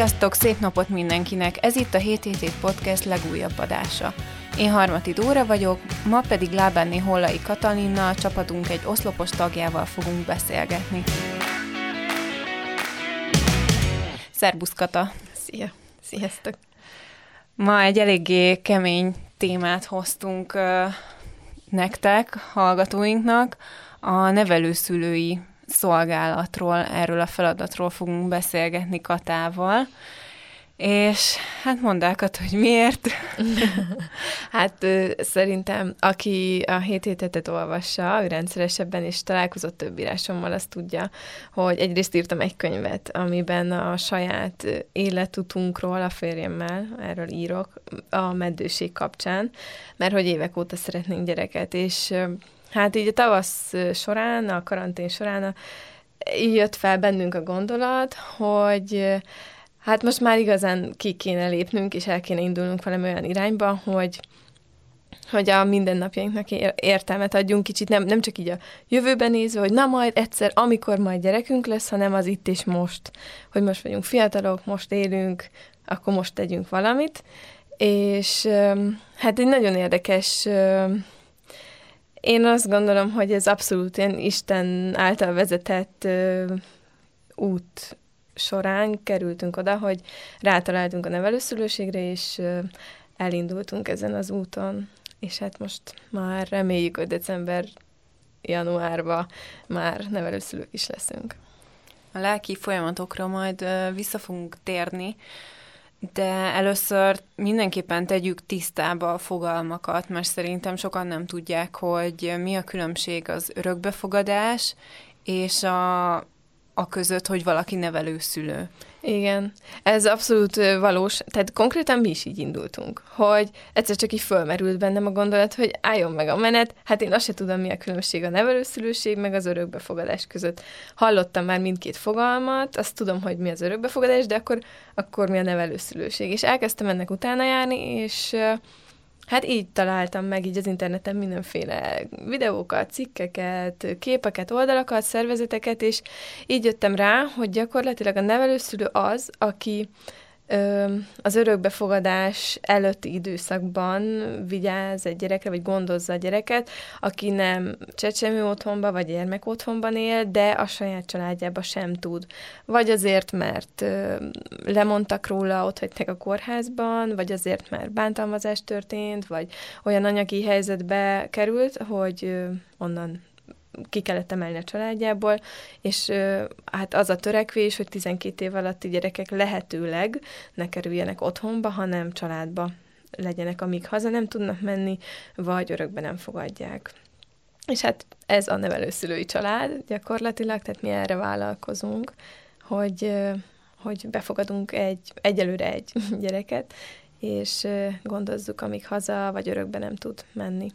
Sziasztok, szép napot mindenkinek! Ez itt a 777 Podcast legújabb adása. Én Harmati Dóra vagyok, ma pedig Lábánné Hollai Katalinnal, csapatunk egy oszlopos tagjával fogunk beszélgetni. Szerbusz Kata! Szia! Sziasztok! Ma egy eléggé kemény témát hoztunk nektek, hallgatóinknak, a nevelőszülői szolgálatról, erről a feladatról fogunk beszélgetni Katával. És hát mondd el, hogy miért? hát szerintem, aki a hét hétetet olvassa, ő rendszeresebben is találkozott több írásommal, azt tudja, hogy egyrészt írtam egy könyvet, amiben a saját életutunkról a férjemmel, erről írok, a meddőség kapcsán, mert hogy évek óta szeretnénk gyereket, és Hát így a tavasz során, a karantén során így jött fel bennünk a gondolat, hogy hát most már igazán ki kéne lépnünk, és el kéne indulnunk valami olyan irányba, hogy hogy a mindennapjainknak értelmet adjunk kicsit, nem, nem csak így a jövőben nézve, hogy na majd egyszer, amikor majd gyerekünk lesz, hanem az itt és most, hogy most vagyunk fiatalok, most élünk, akkor most tegyünk valamit, és hát egy nagyon érdekes én azt gondolom, hogy ez abszolút ilyen Isten által vezetett ö, út során kerültünk oda, hogy rátaláltunk a nevelőszülőségre, és ö, elindultunk ezen az úton. És hát most már reméljük, hogy december, januárban már nevelőszülők is leszünk. A lelki folyamatokra majd vissza fogunk térni, de először mindenképpen tegyük tisztába a fogalmakat, mert szerintem sokan nem tudják, hogy mi a különbség az örökbefogadás és a, a között, hogy valaki nevelőszülő. Igen, ez abszolút valós. Tehát konkrétan mi is így indultunk, hogy egyszer csak így fölmerült bennem a gondolat, hogy álljon meg a menet, hát én azt se tudom, mi a különbség a nevelőszülőség, meg az örökbefogadás között. Hallottam már mindkét fogalmat, azt tudom, hogy mi az örökbefogadás, de akkor, akkor mi a nevelőszülőség. És elkezdtem ennek utána járni, és Hát így találtam meg így az interneten mindenféle videókat, cikkeket, képeket, oldalakat, szervezeteket, és így jöttem rá, hogy gyakorlatilag a nevelőszülő az, aki az örökbefogadás előtti időszakban vigyáz egy gyerekre, vagy gondozza a gyereket, aki nem csecsemő otthonban, vagy gyermek otthonban él, de a saját családjába sem tud. Vagy azért, mert lemondtak róla, ott hagyták a kórházban, vagy azért, mert bántalmazás történt, vagy olyan anyagi helyzetbe került, hogy onnan ki kellett emelni a családjából, és hát az a törekvés, hogy 12 év alatti gyerekek lehetőleg ne kerüljenek otthonba, hanem családba legyenek, amíg haza nem tudnak menni, vagy örökbe nem fogadják. És hát ez a nevelőszülői család gyakorlatilag, tehát mi erre vállalkozunk, hogy, hogy befogadunk egy, egyelőre egy gyereket, és gondozzuk, amíg haza vagy örökbe nem tud menni.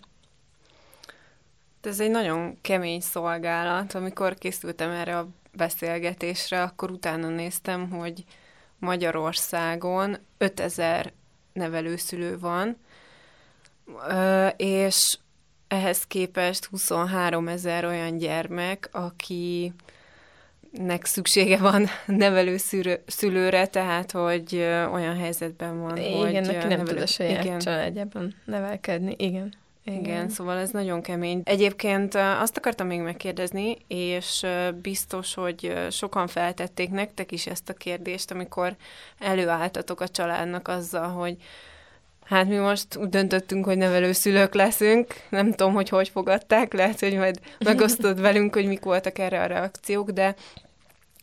Ez egy nagyon kemény szolgálat. Amikor készültem erre a beszélgetésre, akkor utána néztem, hogy Magyarországon 5000 nevelőszülő van, és ehhez képest 23 ezer olyan gyermek, aki nek szüksége van nevelőszülőre, tehát hogy olyan helyzetben van, igen, hogy... Igen, neki nem nevelő... tud a saját igen. családjában nevelkedni, igen. Igen. Igen, szóval ez nagyon kemény. Egyébként azt akartam még megkérdezni, és biztos, hogy sokan feltették nektek is ezt a kérdést, amikor előálltatok a családnak azzal, hogy Hát mi most úgy döntöttünk, hogy nevelőszülők leszünk. Nem tudom, hogy hogy fogadták, lehet, hogy majd megosztod velünk, hogy mik voltak erre a reakciók, de,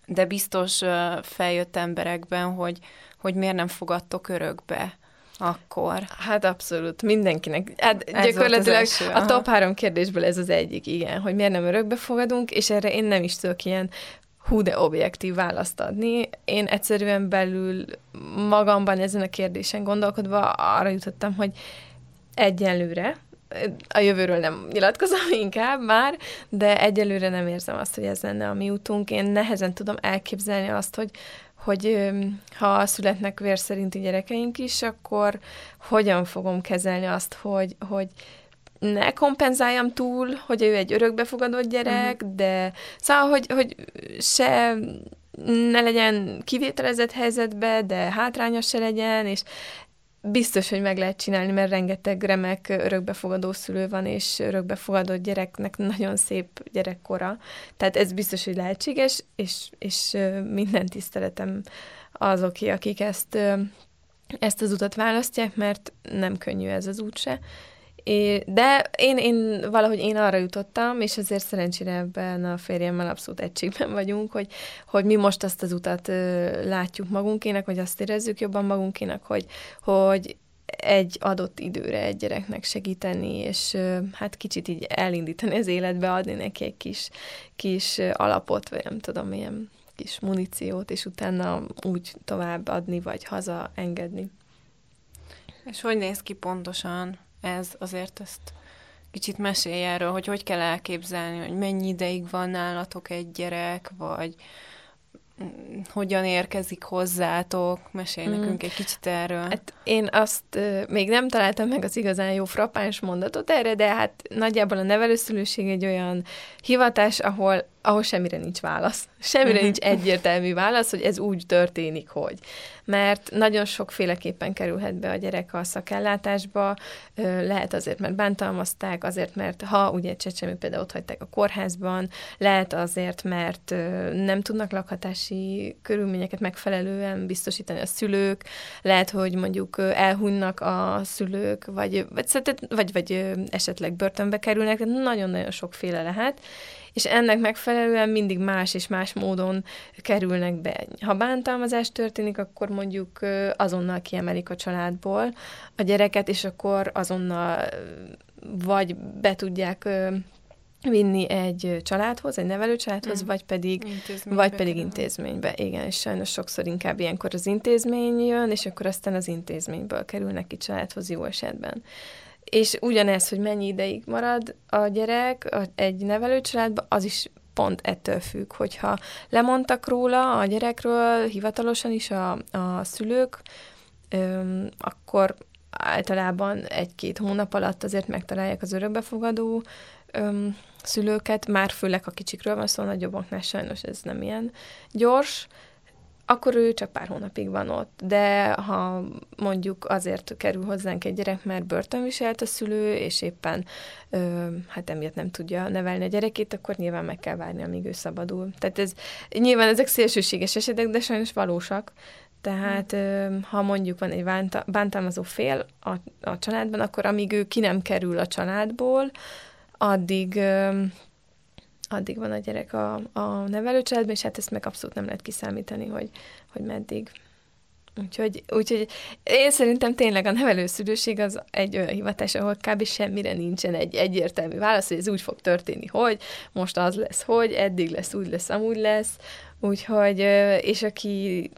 de biztos feljött emberekben, hogy, hogy miért nem fogadtok örökbe akkor. Hát abszolút, mindenkinek. Hát ez gyakorlatilag első, a top három kérdésből ez az egyik, igen, hogy miért nem örökbe fogadunk, és erre én nem is tudok ilyen hú de objektív választ adni. Én egyszerűen belül magamban ezen a kérdésen gondolkodva arra jutottam, hogy egyenlőre, a jövőről nem nyilatkozom inkább már, de egyelőre nem érzem azt, hogy ez lenne a mi útunk. Én nehezen tudom elképzelni azt, hogy hogy ha születnek vér szerinti gyerekeink is, akkor hogyan fogom kezelni azt, hogy, hogy ne kompenzáljam túl, hogy ő egy örökbefogadott gyerek, uh-huh. de szóval, hogy, hogy se ne legyen kivételezett helyzetbe, de hátránya se legyen, és biztos, hogy meg lehet csinálni, mert rengeteg remek örökbefogadó szülő van, és örökbefogadott gyereknek nagyon szép gyerekkora. Tehát ez biztos, hogy lehetséges, és, és minden tiszteletem azoké, akik ezt, ezt az utat választják, mert nem könnyű ez az út se. De én, én valahogy én arra jutottam, és azért szerencsére ebben a férjemmel abszolút egységben vagyunk, hogy, hogy mi most azt az utat látjuk magunkének, vagy azt érezzük jobban magunkének, hogy, hogy egy adott időre egy gyereknek segíteni, és hát kicsit így elindítani az életbe, adni neki egy kis, kis alapot, vagy nem tudom, ilyen kis muníciót, és utána úgy tovább adni, vagy haza engedni. És hogy néz ki pontosan ez, azért ezt kicsit mesélj erről, hogy hogy kell elképzelni, hogy mennyi ideig van nálatok egy gyerek, vagy mm, hogyan érkezik hozzátok? Mesélj mm. nekünk egy kicsit erről. Hát én azt uh, még nem találtam meg az igazán jó frappáns mondatot erre, de hát nagyjából a nevelőszülőség egy olyan hivatás, ahol ahol semmire nincs válasz. Semmire mhm. nincs egyértelmű válasz, hogy ez úgy történik, hogy. Mert nagyon sokféleképpen kerülhet be a gyerek a szakellátásba, lehet azért, mert bántalmazták, azért, mert ha ugye csecsemő például ott hagyták a kórházban, lehet azért, mert nem tudnak lakhatási körülményeket megfelelően biztosítani a szülők, lehet, hogy mondjuk elhunynak a szülők, vagy, vagy, vagy, vagy esetleg börtönbe kerülnek, nagyon-nagyon sokféle lehet, és ennek megfelelően mindig más és más módon kerülnek be. Ha bántalmazás történik, akkor mondjuk azonnal kiemelik a családból a gyereket, és akkor azonnal vagy be tudják vinni egy családhoz, egy nevelőcsaládhoz, mm. vagy pedig, vagy pedig intézménybe. Igen, és sajnos sokszor inkább ilyenkor az intézmény jön, és akkor aztán az intézményből kerülnek ki családhoz jó esetben. És ugyanez, hogy mennyi ideig marad a gyerek egy nevelőcsaládban, az is pont ettől függ, hogyha lemondtak róla a gyerekről hivatalosan is a, a szülők, öm, akkor általában egy-két hónap alatt azért megtalálják az örökbefogadó öm, szülőket, már főleg a kicsikről van szó, nagyobbaknál sajnos ez nem ilyen gyors, akkor ő csak pár hónapig van ott. De ha mondjuk azért kerül hozzánk egy gyerek, mert börtönviselt a szülő, és éppen ö, hát emiatt nem tudja nevelni a gyerekét, akkor nyilván meg kell várni, amíg ő szabadul. Tehát ez nyilván ezek szélsőséges esetek, de sajnos valósak. Tehát ha mondjuk van egy bántalmazó fél a, a családban, akkor amíg ő ki nem kerül a családból, addig addig van a gyerek a, a nevelőcsaládban, és hát ezt meg abszolút nem lehet kiszámítani, hogy, hogy meddig. Úgyhogy, úgyhogy én szerintem tényleg a nevelőszülőség az egy olyan hivatás, ahol kb. semmire nincsen egy egyértelmű válasz, hogy ez úgy fog történni, hogy most az lesz, hogy eddig lesz, úgy lesz, amúgy lesz, Úgyhogy, és aki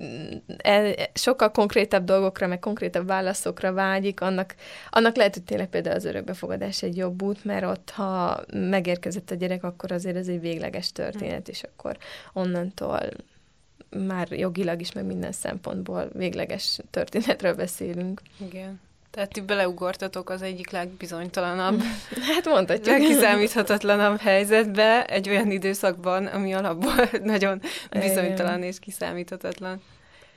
sokkal konkrétabb dolgokra, meg konkrétabb válaszokra vágyik, annak, annak lehet, hogy tényleg például az örökbefogadás egy jobb út, mert ott, ha megérkezett a gyerek, akkor azért ez egy végleges történet, és akkor onnantól már jogilag is, meg minden szempontból végleges történetről beszélünk. Igen. Tehát ti beleugortatok az egyik legbizonytalanabb, hát mondhatjuk. legkiszámíthatatlanabb helyzetbe egy olyan időszakban, ami alapból nagyon bizonytalan és kiszámíthatatlan.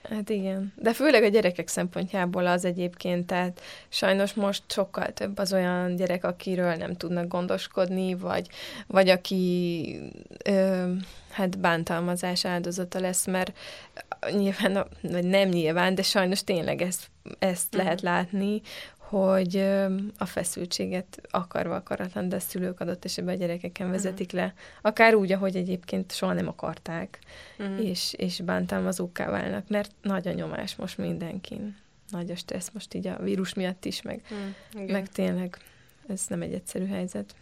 Hát igen, de főleg a gyerekek szempontjából az egyébként, tehát sajnos most sokkal több az olyan gyerek, akiről nem tudnak gondoskodni, vagy, vagy aki ö, hát bántalmazás áldozata lesz, mert nyilván, vagy nem nyilván, de sajnos tényleg ezt, ezt uh-huh. lehet látni, hogy a feszültséget akarva akaratlan, de a szülők adott esetben a gyerekeken vezetik uh-huh. le. Akár úgy, ahogy egyébként soha nem akarták, uh-huh. és, és bántalmazókká válnak, mert nagy a nyomás most mindenkin. Nagy a stressz most így a vírus miatt is, meg, uh-huh. meg tényleg ez nem egy egyszerű helyzet.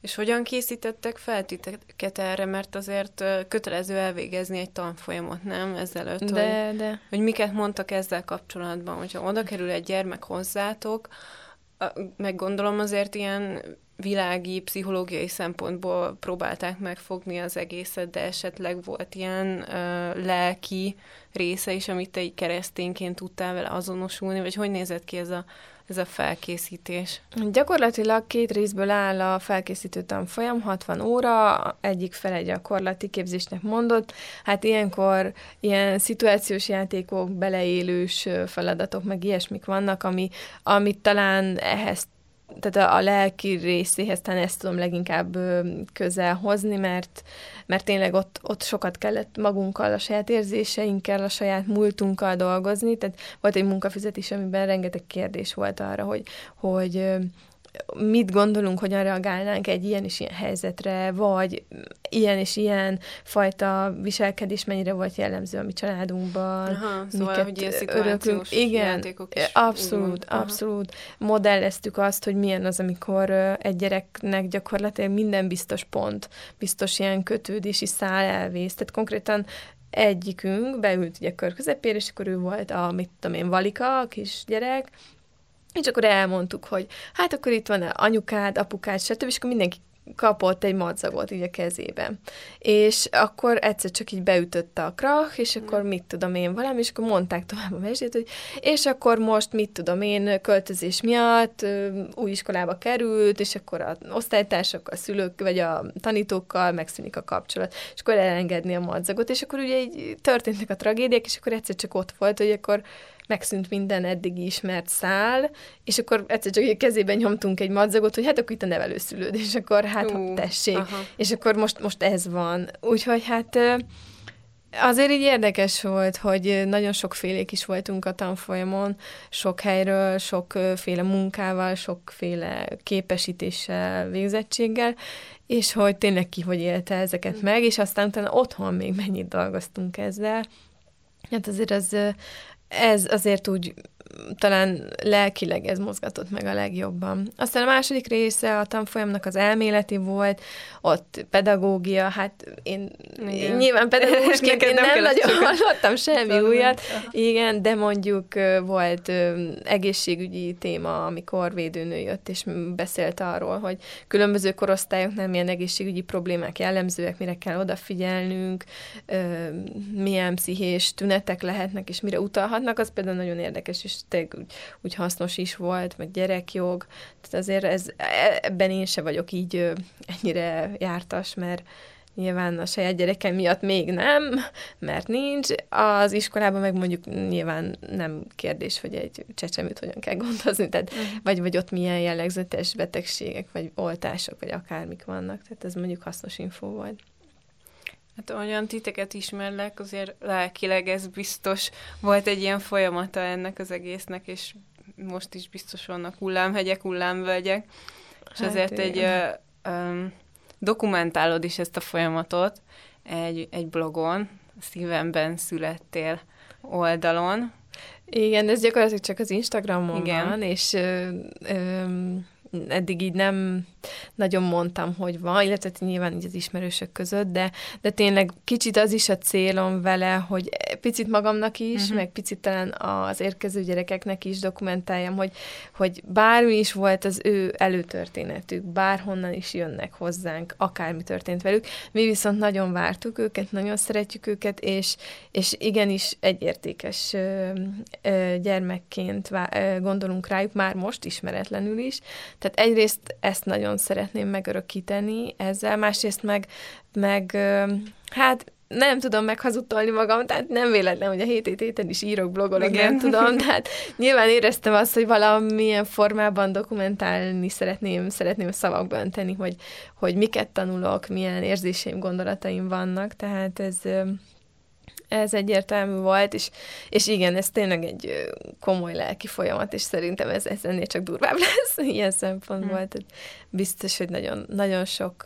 És hogyan készítettek fel titeket erre, mert azért kötelező elvégezni egy tanfolyamot, nem? Ezelőtt, de, hogy, de. hogy miket mondtak ezzel kapcsolatban, hogyha oda kerül egy gyermek hozzátok, meg gondolom azért ilyen világi, pszichológiai szempontból próbálták megfogni az egészet, de esetleg volt ilyen uh, lelki része is, amit te egy keresztényként tudtál vele azonosulni, vagy hogy nézett ki ez a ez a felkészítés? Gyakorlatilag két részből áll a felkészítő tanfolyam, 60 óra, egyik fele gyakorlati képzésnek mondott. Hát ilyenkor ilyen szituációs játékok, beleélős feladatok, meg ilyesmik vannak, ami, amit talán ehhez tehát a, a lelki részéhez talán ezt tudom leginkább közel hozni, mert, mert tényleg ott, ott sokat kellett magunkkal, a saját érzéseinkkel, a saját múltunkkal dolgozni, tehát volt egy munkafizetés, amiben rengeteg kérdés volt arra, hogy, hogy mit gondolunk, hogyan reagálnánk egy ilyen és ilyen helyzetre, vagy ilyen és ilyen fajta viselkedés mennyire volt jellemző a mi családunkban. Aha, szóval, hogy ilyen örökünk. Igen, is abszolút, abszolút. Modelleztük azt, hogy milyen az, amikor egy gyereknek gyakorlatilag minden biztos pont, biztos ilyen kötődési szál elvész. Tehát konkrétan egyikünk beült ugye kör közepére, és akkor ő volt a, mit tudom én, Valika, a kisgyerek, és akkor elmondtuk, hogy hát akkor itt van anyukád, apukád, stb. És akkor mindenki kapott egy madzagot így a kezében. És akkor egyszer csak így beütötte a krach, és akkor mit tudom én valami, és akkor mondták tovább a mesét, hogy és akkor most mit tudom én, költözés miatt új iskolába került, és akkor a osztálytársakkal, a szülők, vagy a tanítókkal megszűnik a kapcsolat, és akkor elengedni a madzagot, és akkor ugye így történtek a tragédiák, és akkor egyszer csak ott volt, hogy akkor megszűnt minden eddigi ismert szál, és akkor egyszer csak a kezében nyomtunk egy madzagot, hogy hát akkor itt a nevelőszülőd, és akkor hát uh, tessék, aha. és akkor most, most ez van. Úgyhogy hát Azért így érdekes volt, hogy nagyon sokfélék is voltunk a tanfolyamon, sok helyről, sokféle munkával, sokféle képesítéssel, végzettséggel, és hogy tényleg ki hogy élte ezeket meg, és aztán utána otthon még mennyit dolgoztunk ezzel. Hát azért az ez azért úgy talán lelkileg ez mozgatott meg a legjobban. Aztán a második része a tanfolyamnak az elméleti volt, ott pedagógia, hát én, én nyilván pedagógusként én nem, nem nagyon hallottam semmi újat, igen, de mondjuk volt egészségügyi téma, amikor védőnő jött, és beszélt arról, hogy különböző korosztályoknál milyen egészségügyi problémák jellemzőek, mire kell odafigyelnünk, milyen pszichés tünetek lehetnek, és mire utalhatnak, az például nagyon érdekes, és tényleg úgy, úgy hasznos is volt, meg gyerekjog, tehát azért ez, ebben én se vagyok így ennyire jártas, mert nyilván a saját gyerekem miatt még nem, mert nincs. Az iskolában meg mondjuk nyilván nem kérdés, hogy egy csecsemőt hogyan kell gondozni, tehát, uh-huh. vagy, vagy ott milyen jellegzetes betegségek, vagy oltások, vagy akármik vannak. Tehát ez mondjuk hasznos info volt. Hát olyan titeket ismerlek, azért lelkileg ez biztos volt egy ilyen folyamata ennek az egésznek, és most is biztos vannak hullámhegyek, hullámvölgyek, és hát azért én. egy ö, ö, dokumentálod is ezt a folyamatot egy, egy blogon, szívemben születtél oldalon. Igen, ez gyakorlatilag csak az Instagramon Igen. van, és ö, ö, eddig így nem nagyon mondtam, hogy van, illetve nyilván így az ismerősök között, de, de tényleg kicsit az is a célom vele, hogy picit magamnak is, uh-huh. meg picit talán az érkező gyerekeknek is dokumentáljam, hogy, hogy bármi is volt az ő előtörténetük, bárhonnan is jönnek hozzánk, akármi történt velük, mi viszont nagyon vártuk őket, nagyon szeretjük őket, és, és igenis egyértékes ö, ö, gyermekként vá- ö, gondolunk rájuk, már most ismeretlenül is, tehát egyrészt ezt nagyon szeretném megörökíteni ezzel, másrészt meg, meg hát nem tudom meghazudtolni magam, tehát nem véletlen, hogy a hét héten is írok, blogolok, nem tudom, tehát nyilván éreztem azt, hogy valamilyen formában dokumentálni szeretném, szeretném szavakba önteni, hogy, hogy miket tanulok, milyen érzéseim, gondolataim vannak, tehát ez ez egyértelmű volt, és, és igen, ez tényleg egy komoly lelki folyamat, és szerintem ez, ez ennél csak durvább lesz ilyen szempontból. Hmm. Tehát biztos, hogy nagyon, nagyon sok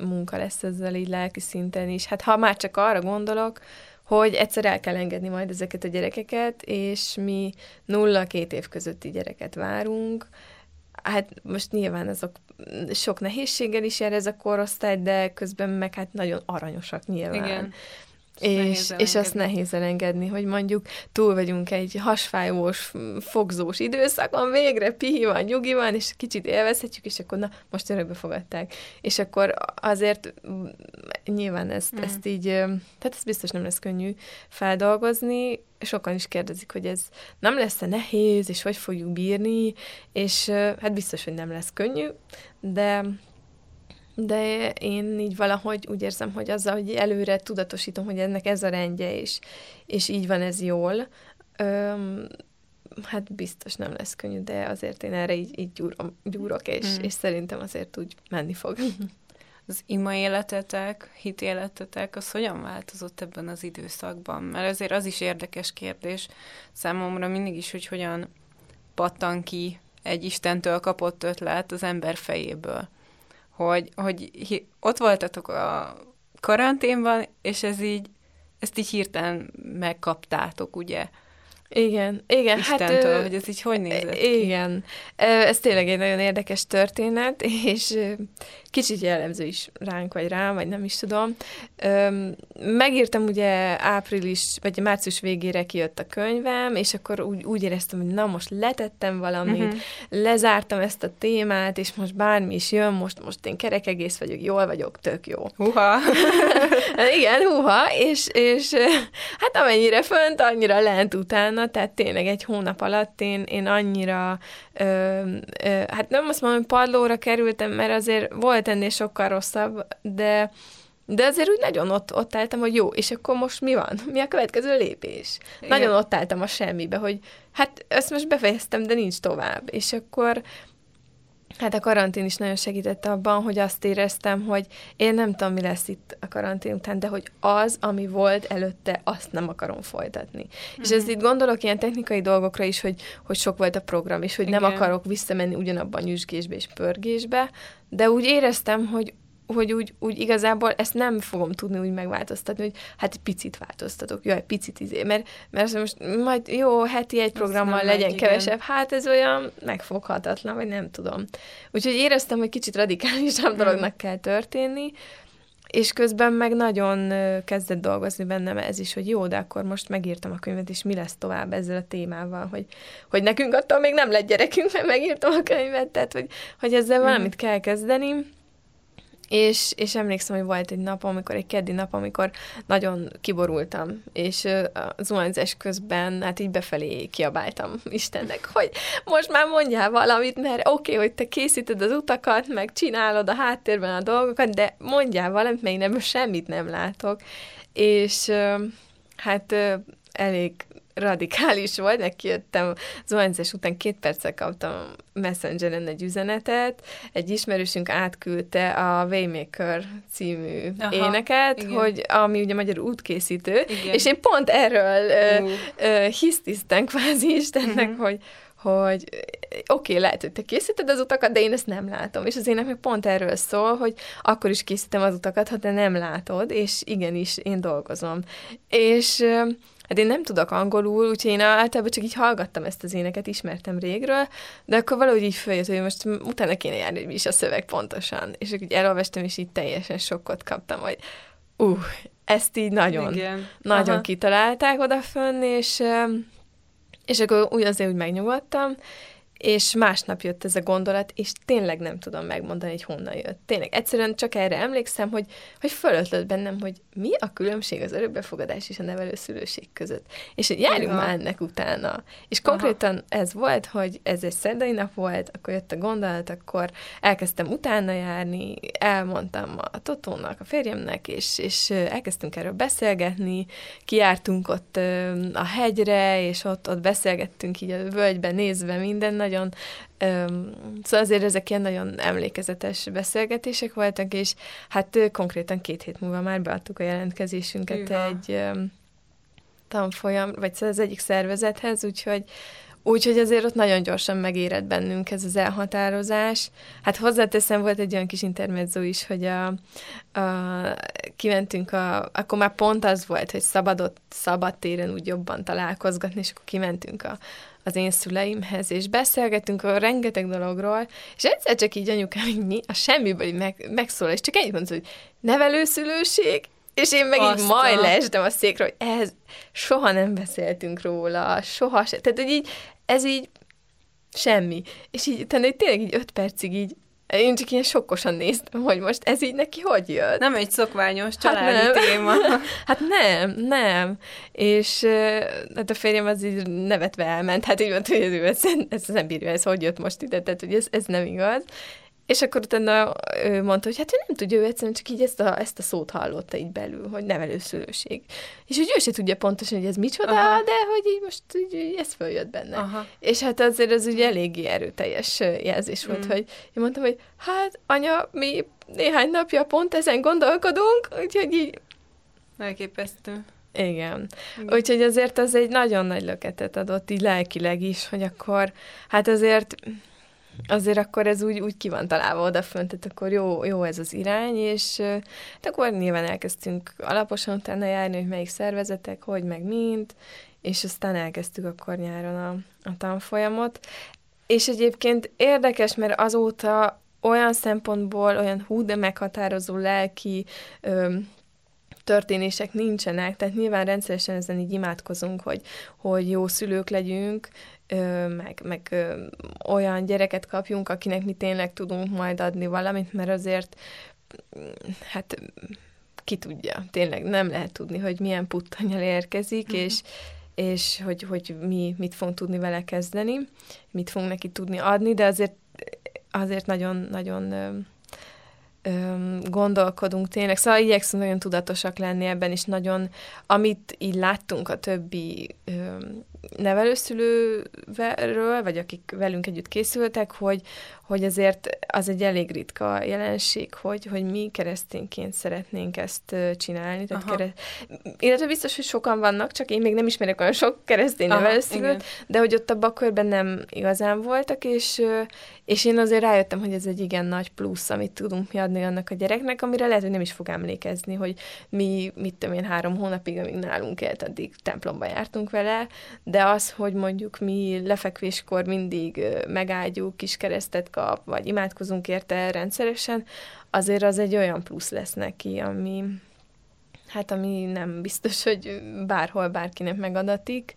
munka lesz ezzel így lelki szinten is. Hát ha már csak arra gondolok, hogy egyszer el kell engedni majd ezeket a gyerekeket, és mi nulla-két év közötti gyereket várunk, Hát most nyilván azok sok nehézséggel is jár ez a korosztály, de közben meg hát nagyon aranyosak nyilván. Igen és, és azt nehéz elengedni, hogy mondjuk túl vagyunk egy hasfájós, fogzós időszakon, végre pihi van, nyugi van, és kicsit élvezhetjük, és akkor na, most örökbe fogadták. És akkor azért nyilván ezt, mm. ezt így, tehát ez biztos nem lesz könnyű feldolgozni, sokan is kérdezik, hogy ez nem lesz-e nehéz, és hogy fogjuk bírni, és hát biztos, hogy nem lesz könnyű, de de én így valahogy úgy érzem, hogy azzal, hogy előre tudatosítom, hogy ennek ez a rendje, és, és így van ez jól, öm, hát biztos nem lesz könnyű, de azért én erre így, így gyúrom, gyúrok, és, mm. és szerintem azért úgy menni fog. Az ima életetek, hit életetek, az hogyan változott ebben az időszakban? Mert azért az is érdekes kérdés számomra mindig is, hogy hogyan pattan ki egy Istentől kapott ötlet az ember fejéből hogy, hogy ott voltatok a karanténban, és ez így, ezt így hirtelen megkaptátok, ugye? Igen, igen. Hát, Istentől, hát, hogy ez így hogy nézett ki? Igen. Ez tényleg egy nagyon érdekes történet, és kicsit jellemző is ránk, vagy rám, vagy nem is tudom. Megírtam ugye április, vagy március végére kijött a könyvem, és akkor úgy, úgy éreztem, hogy na most letettem valamit, uh-huh. lezártam ezt a témát, és most bármi is jön, most, most én kerek egész vagyok, jól vagyok, tök jó. Huha! Igen, huha, és, és hát amennyire fönt, annyira lent utána, tehát tényleg egy hónap alatt én, én annyira, ö, ö, hát nem azt mondom, hogy padlóra kerültem, mert azért volt volt ennél sokkal rosszabb, de de azért úgy nagyon ott, ott álltam, hogy jó, és akkor most mi van? Mi a következő lépés? Igen. Nagyon ott álltam a semmibe, hogy hát ezt most befejeztem, de nincs tovább. És akkor Hát a karantén is nagyon segített abban, hogy azt éreztem, hogy én nem tudom, mi lesz itt a karantén után, de hogy az, ami volt előtte, azt nem akarom folytatni. Mm-hmm. És ez mhm. itt gondolok ilyen technikai dolgokra is, hogy, hogy sok volt a program, és hogy Igen. nem akarok visszamenni ugyanabban a nyüzsgésbe és pörgésbe, de úgy éreztem, hogy hogy úgy, úgy igazából ezt nem fogom tudni úgy megváltoztatni, hogy hát egy picit változtatok, jó, egy picit izé, mert, mert most majd jó, heti egy programmal legyen megy, kevesebb, igen. hát ez olyan megfoghatatlan, vagy nem tudom. Úgyhogy éreztem, hogy kicsit radikálisabb hmm. dolognak kell történni, és közben meg nagyon kezdett dolgozni bennem ez is, hogy jó, de akkor most megírtam a könyvet, és mi lesz tovább ezzel a témával, hogy, hogy nekünk attól még nem lett gyerekünk, mert megírtam a könyvet, tehát hogy, hogy ezzel mm. valamit kell kezdeni. És, és emlékszem, hogy volt egy nap, amikor, egy keddi nap, amikor nagyon kiborultam, és zuhanyzás közben hát így befelé kiabáltam Istennek, hogy most már mondjál valamit, mert oké, okay, hogy te készíted az utakat, meg csinálod a háttérben a dolgokat, de mondjál valamit, mert én ebből semmit nem látok. És hát elég radikális volt, neki jöttem zuhanyzás után két perccel kaptam Messengeren egy üzenetet, egy ismerősünk átküldte a Waymaker című Aha, éneket, igen. hogy ami ugye magyar útkészítő, igen. és én pont erről uh. uh, hisztisztem kvázi Istennek, uh-huh. hogy hogy oké, okay, lehet, hogy te készíted az utakat, de én ezt nem látom. És az ének meg pont erről szól, hogy akkor is készítem az utakat, ha te nem látod, és igenis, én dolgozom. És Hát én nem tudok angolul, úgyhogy én általában csak így hallgattam ezt az éneket, ismertem régről, de akkor valahogy így följött, hogy most utána kéne járni, hogy mi is a szöveg pontosan. És akkor így elolvastam, és így teljesen sokkot kaptam, hogy uh, ezt így nagyon, Igen. nagyon Aha. kitalálták odafönn, és, és akkor úgy azért úgy megnyugodtam, és másnap jött ez a gondolat, és tényleg nem tudom megmondani, hogy honnan jött. Tényleg, egyszerűen csak erre emlékszem, hogy, hogy fölötlött bennem, hogy mi a különbség az örökbefogadás és a nevelőszülőség között. És hogy járjunk már ennek utána. És konkrétan Aha. ez volt, hogy ez egy szerdai nap volt, akkor jött a gondolat, akkor elkezdtem utána járni, elmondtam a Totónak, a férjemnek, és, és elkezdtünk erről beszélgetni, kiártunk ott a hegyre, és ott, ott beszélgettünk így a völgyben nézve minden, nagyon Um, szóval azért ezek ilyen nagyon emlékezetes beszélgetések voltak, és hát konkrétan két hét múlva már beadtuk a jelentkezésünket Üha. egy um, tanfolyam, vagy szóval az egyik szervezethez, úgyhogy Úgyhogy azért ott nagyon gyorsan megérett bennünk ez az elhatározás. Hát hozzáteszem, volt egy olyan kis intermezzo is, hogy a, a, kimentünk, a, akkor már pont az volt, hogy szabadott, szabad téren úgy jobban találkozgatni, és akkor kimentünk a, az én szüleimhez, és beszélgetünk a rengeteg dologról, és egyszer csak így anyukám, hogy mi, a semmiből így meg, megszól, és csak ennyit mondta, hogy nevelőszülőség, És én meg Azt így majd leestem a székről, hogy ez soha nem beszéltünk róla, soha se. Tehát, hogy így, ez így semmi. És így utána tényleg így öt percig így én csak ilyen sokkosan néztem, hogy most ez így neki hogy jött. Nem egy szokványos családi hát nem. téma. hát nem, nem. És hát a férjem az így nevetve elment, hát így mondta, hogy ez, ez, ez nem bírja, ez hogy jött most ide, tehát hogy ez, ez nem igaz. És akkor utána ő mondta, hogy hát ő nem tudja, ő egyszerűen csak így ezt a, ezt a szót hallotta így belül, hogy nevelőszülőség. És hogy ő se tudja pontosan, hogy ez micsoda, Aha. de hogy így most így, ez följött benne. Aha. És hát azért az ugye eléggé erőteljes jelzés volt, mm. hogy én mondtam, hogy hát anya, mi néhány napja pont ezen gondolkodunk, úgyhogy így... Elképesztő. Igen. Igen. Úgyhogy azért az egy nagyon nagy löketet adott, így lelkileg is, hogy akkor, hát azért azért akkor ez úgy, úgy ki van találva odafönt, tehát akkor jó, jó ez az irány, és hát akkor nyilván elkezdtünk alaposan utána járni, hogy melyik szervezetek, hogy meg mind, és aztán elkezdtük akkor nyáron a, a tanfolyamot. És egyébként érdekes, mert azóta olyan szempontból, olyan hú, de meghatározó lelki ö, történések nincsenek, tehát nyilván rendszeresen ezen így imádkozunk, hogy, hogy jó szülők legyünk, meg, meg olyan gyereket kapjunk, akinek mi tényleg tudunk majd adni valamit, mert azért hát ki tudja, tényleg nem lehet tudni, hogy milyen puttanyal érkezik, uh-huh. és, és hogy, hogy mi mit fogunk tudni vele kezdeni, mit fogunk neki tudni adni, de azért azért nagyon-nagyon gondolkodunk tényleg. Szóval igyekszünk nagyon tudatosak lenni ebben, és nagyon, amit így láttunk a többi nevelőszülőről, vagy akik velünk együtt készültek, hogy, hogy azért az egy elég ritka jelenség, hogy, hogy mi keresztényként szeretnénk ezt csinálni. Tehát kere... Illetve biztos, hogy sokan vannak, csak én még nem ismerek olyan sok keresztény Aha, nevelőszülőt, igen. de hogy ott a bakörben nem igazán voltak, és, és én azért rájöttem, hogy ez egy igen nagy plusz, amit tudunk mi adni annak a gyereknek, amire lehet, hogy nem is fog emlékezni, hogy mi, mit tudom én, három hónapig, amíg nálunk élt, addig templomba jártunk vele, de az, hogy mondjuk mi lefekvéskor mindig megáldjuk, kis keresztet kap, vagy imádkozunk érte rendszeresen, azért az egy olyan plusz lesz neki, ami hát ami nem biztos, hogy bárhol bárkinek megadatik,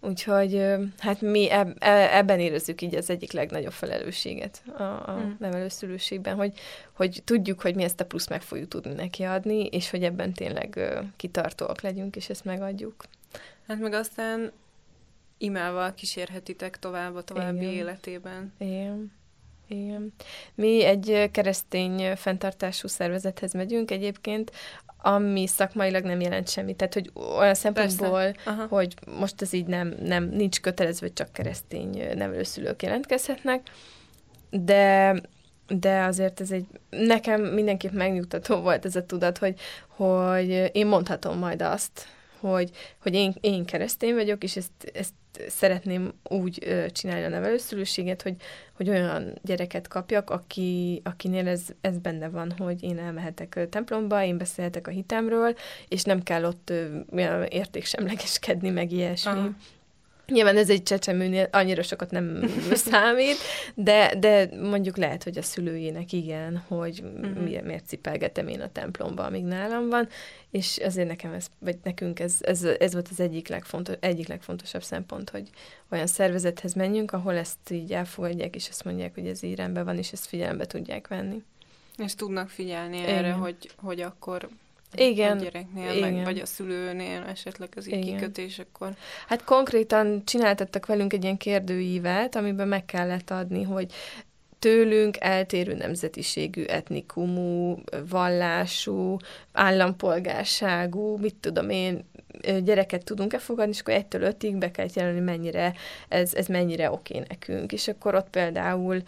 Úgyhogy hát mi eb- e, ebben érezzük így az egyik legnagyobb felelősséget a, a mm. nevelőszülőségben, hogy, hogy tudjuk, hogy mi ezt a plusz meg fogjuk tudni neki adni, és hogy ebben tényleg kitartóak legyünk, és ezt megadjuk. Hát meg aztán imával kísérhetitek tovább a további Igen. életében. Igen. Igen. Mi egy keresztény fenntartású szervezethez megyünk egyébként, ami szakmailag nem jelent semmit. Tehát, hogy olyan szempontból, hogy most ez így nem, nem nincs kötelezve, hogy csak keresztény nevelőszülők jelentkezhetnek, de de azért ez egy, nekem mindenképp megnyugtató volt ez a tudat, hogy, hogy én mondhatom majd azt, hogy, hogy én, én keresztény vagyok, és ezt, ezt szeretném úgy csinálni a nevelőszülőséget, hogy, hogy olyan gyereket kapjak, aki, akinél ez, ez benne van, hogy én elmehetek templomba, én beszélhetek a hitemről, és nem kell ott ö, értéksemlegeskedni, meg ilyesmi. Aha. Nyilván ez egy csecsemőnél annyira sokat nem számít, de, de mondjuk lehet, hogy a szülőjének igen, hogy uh-huh. miért, miért cipelgetem én a templomba, amíg nálam van, és azért nekem ez, vagy nekünk ez, ez, ez volt az egyik, legfontos, egyik legfontosabb szempont, hogy olyan szervezethez menjünk, ahol ezt így elfogadják, és azt mondják, hogy ez így rendben van, és ezt figyelembe tudják venni. És tudnak figyelni erre, hogy, hogy akkor igen. a gyereknél, igen. Meg, vagy a szülőnél esetleg az így kikötés, akkor... Hát konkrétan csináltattak velünk egy ilyen kérdőívet, amiben meg kellett adni, hogy tőlünk eltérő nemzetiségű, etnikumú, vallású, állampolgárságú, mit tudom én, gyereket tudunk-e fogadni, és akkor egytől ötig be kell jelölni, mennyire ez, ez mennyire oké nekünk. És akkor ott például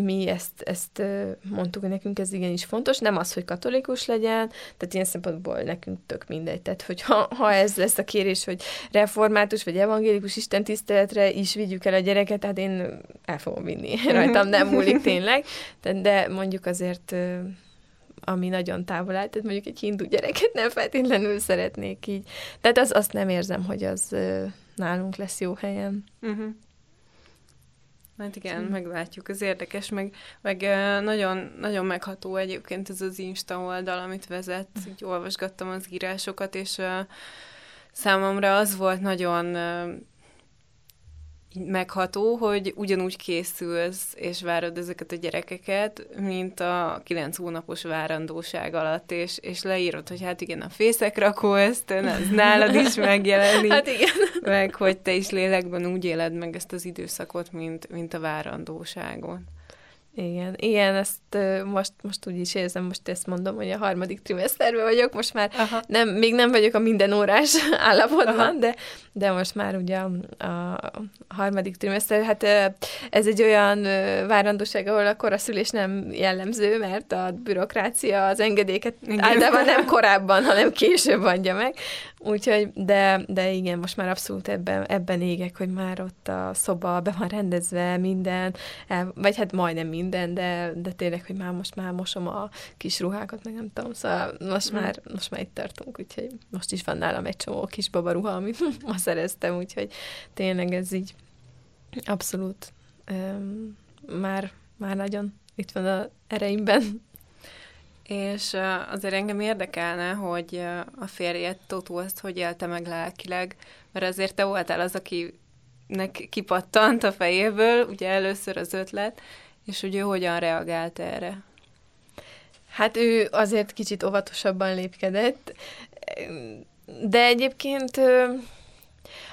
mi ezt, ezt mondtuk, hogy nekünk ez igenis fontos, nem az, hogy katolikus legyen, tehát ilyen szempontból nekünk tök mindegy. Tehát, hogy ha, ha ez lesz a kérés, hogy református vagy evangélikus istentiszteletre is vigyük el a gyereket, hát én el fogom vinni. Rajtam nem múlik tényleg, de, de mondjuk azért ami nagyon távol áll, tehát mondjuk egy hindu gyereket nem feltétlenül szeretnék így. Tehát az, azt nem érzem, hogy az nálunk lesz jó helyen. Uh-huh. Hát igen, hmm. meglátjuk, ez érdekes, meg, meg nagyon, nagyon megható egyébként ez az Insta oldal, amit vezet, hmm. így olvasgattam az írásokat, és uh, számomra az volt nagyon uh, megható, hogy ugyanúgy készülsz és várod ezeket a gyerekeket, mint a kilenc hónapos várandóság alatt, és, és leírod, hogy hát igen, a fészek rakó ezt, ez nálad is megjelenik. hát igen. Meg, hogy te is lélekben úgy éled meg ezt az időszakot, mint, mint a várandóságon. Igen, igen, ezt most, most úgy is érzem, most ezt mondom, hogy a harmadik trimeszterben vagyok, most már nem, még nem vagyok a minden órás állapotban, Aha. de, de most már ugye a, a harmadik trimeszter, hát ez egy olyan várandóság, ahol a koraszülés nem jellemző, mert a bürokrácia az engedélyeket általában nem korábban, hanem később adja meg, Úgyhogy, de, de igen, most már abszolút ebben, ebben égek, hogy már ott a szoba be van rendezve minden, vagy hát majdnem minden, de, de tényleg, hogy már most már mosom a kis ruhákat, meg nem tudom, szóval most mm. már, most már itt tartunk, úgyhogy most is van nálam egy csomó kis babaruha, amit ma szereztem, úgyhogy tényleg ez így abszolút um, már, már nagyon itt van a ereimben. És azért engem érdekelne, hogy a férjed Totó ezt hogy élte meg lelkileg, mert azért te voltál az, akinek kipattant a fejéből, ugye először az ötlet, és ő hogyan reagált erre? Hát ő azért kicsit óvatosabban lépkedett, de egyébként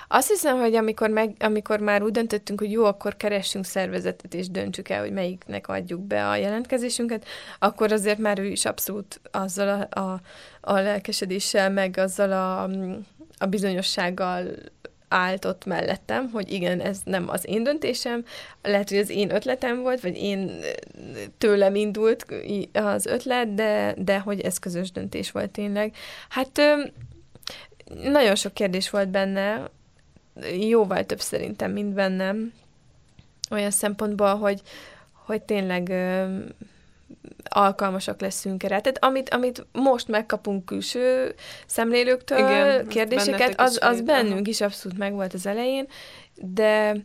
azt hiszem, hogy amikor, meg, amikor már úgy döntöttünk, hogy jó, akkor keressünk szervezetet, és döntsük el, hogy melyiknek adjuk be a jelentkezésünket, akkor azért már ő is abszolút azzal a, a, a lelkesedéssel, meg azzal a, a bizonyossággal állt ott mellettem, hogy igen, ez nem az én döntésem, lehet, hogy az én ötletem volt, vagy én tőlem indult az ötlet, de, de hogy ez közös döntés volt tényleg. Hát nagyon sok kérdés volt benne, jóval több szerintem, mint bennem. Olyan szempontból, hogy, hogy tényleg ö, alkalmasak leszünk erre. Tehát amit, amit most megkapunk külső szemlélőktől, Igen, kérdéseket, az, az bennünk is abszolút megvolt az elején, de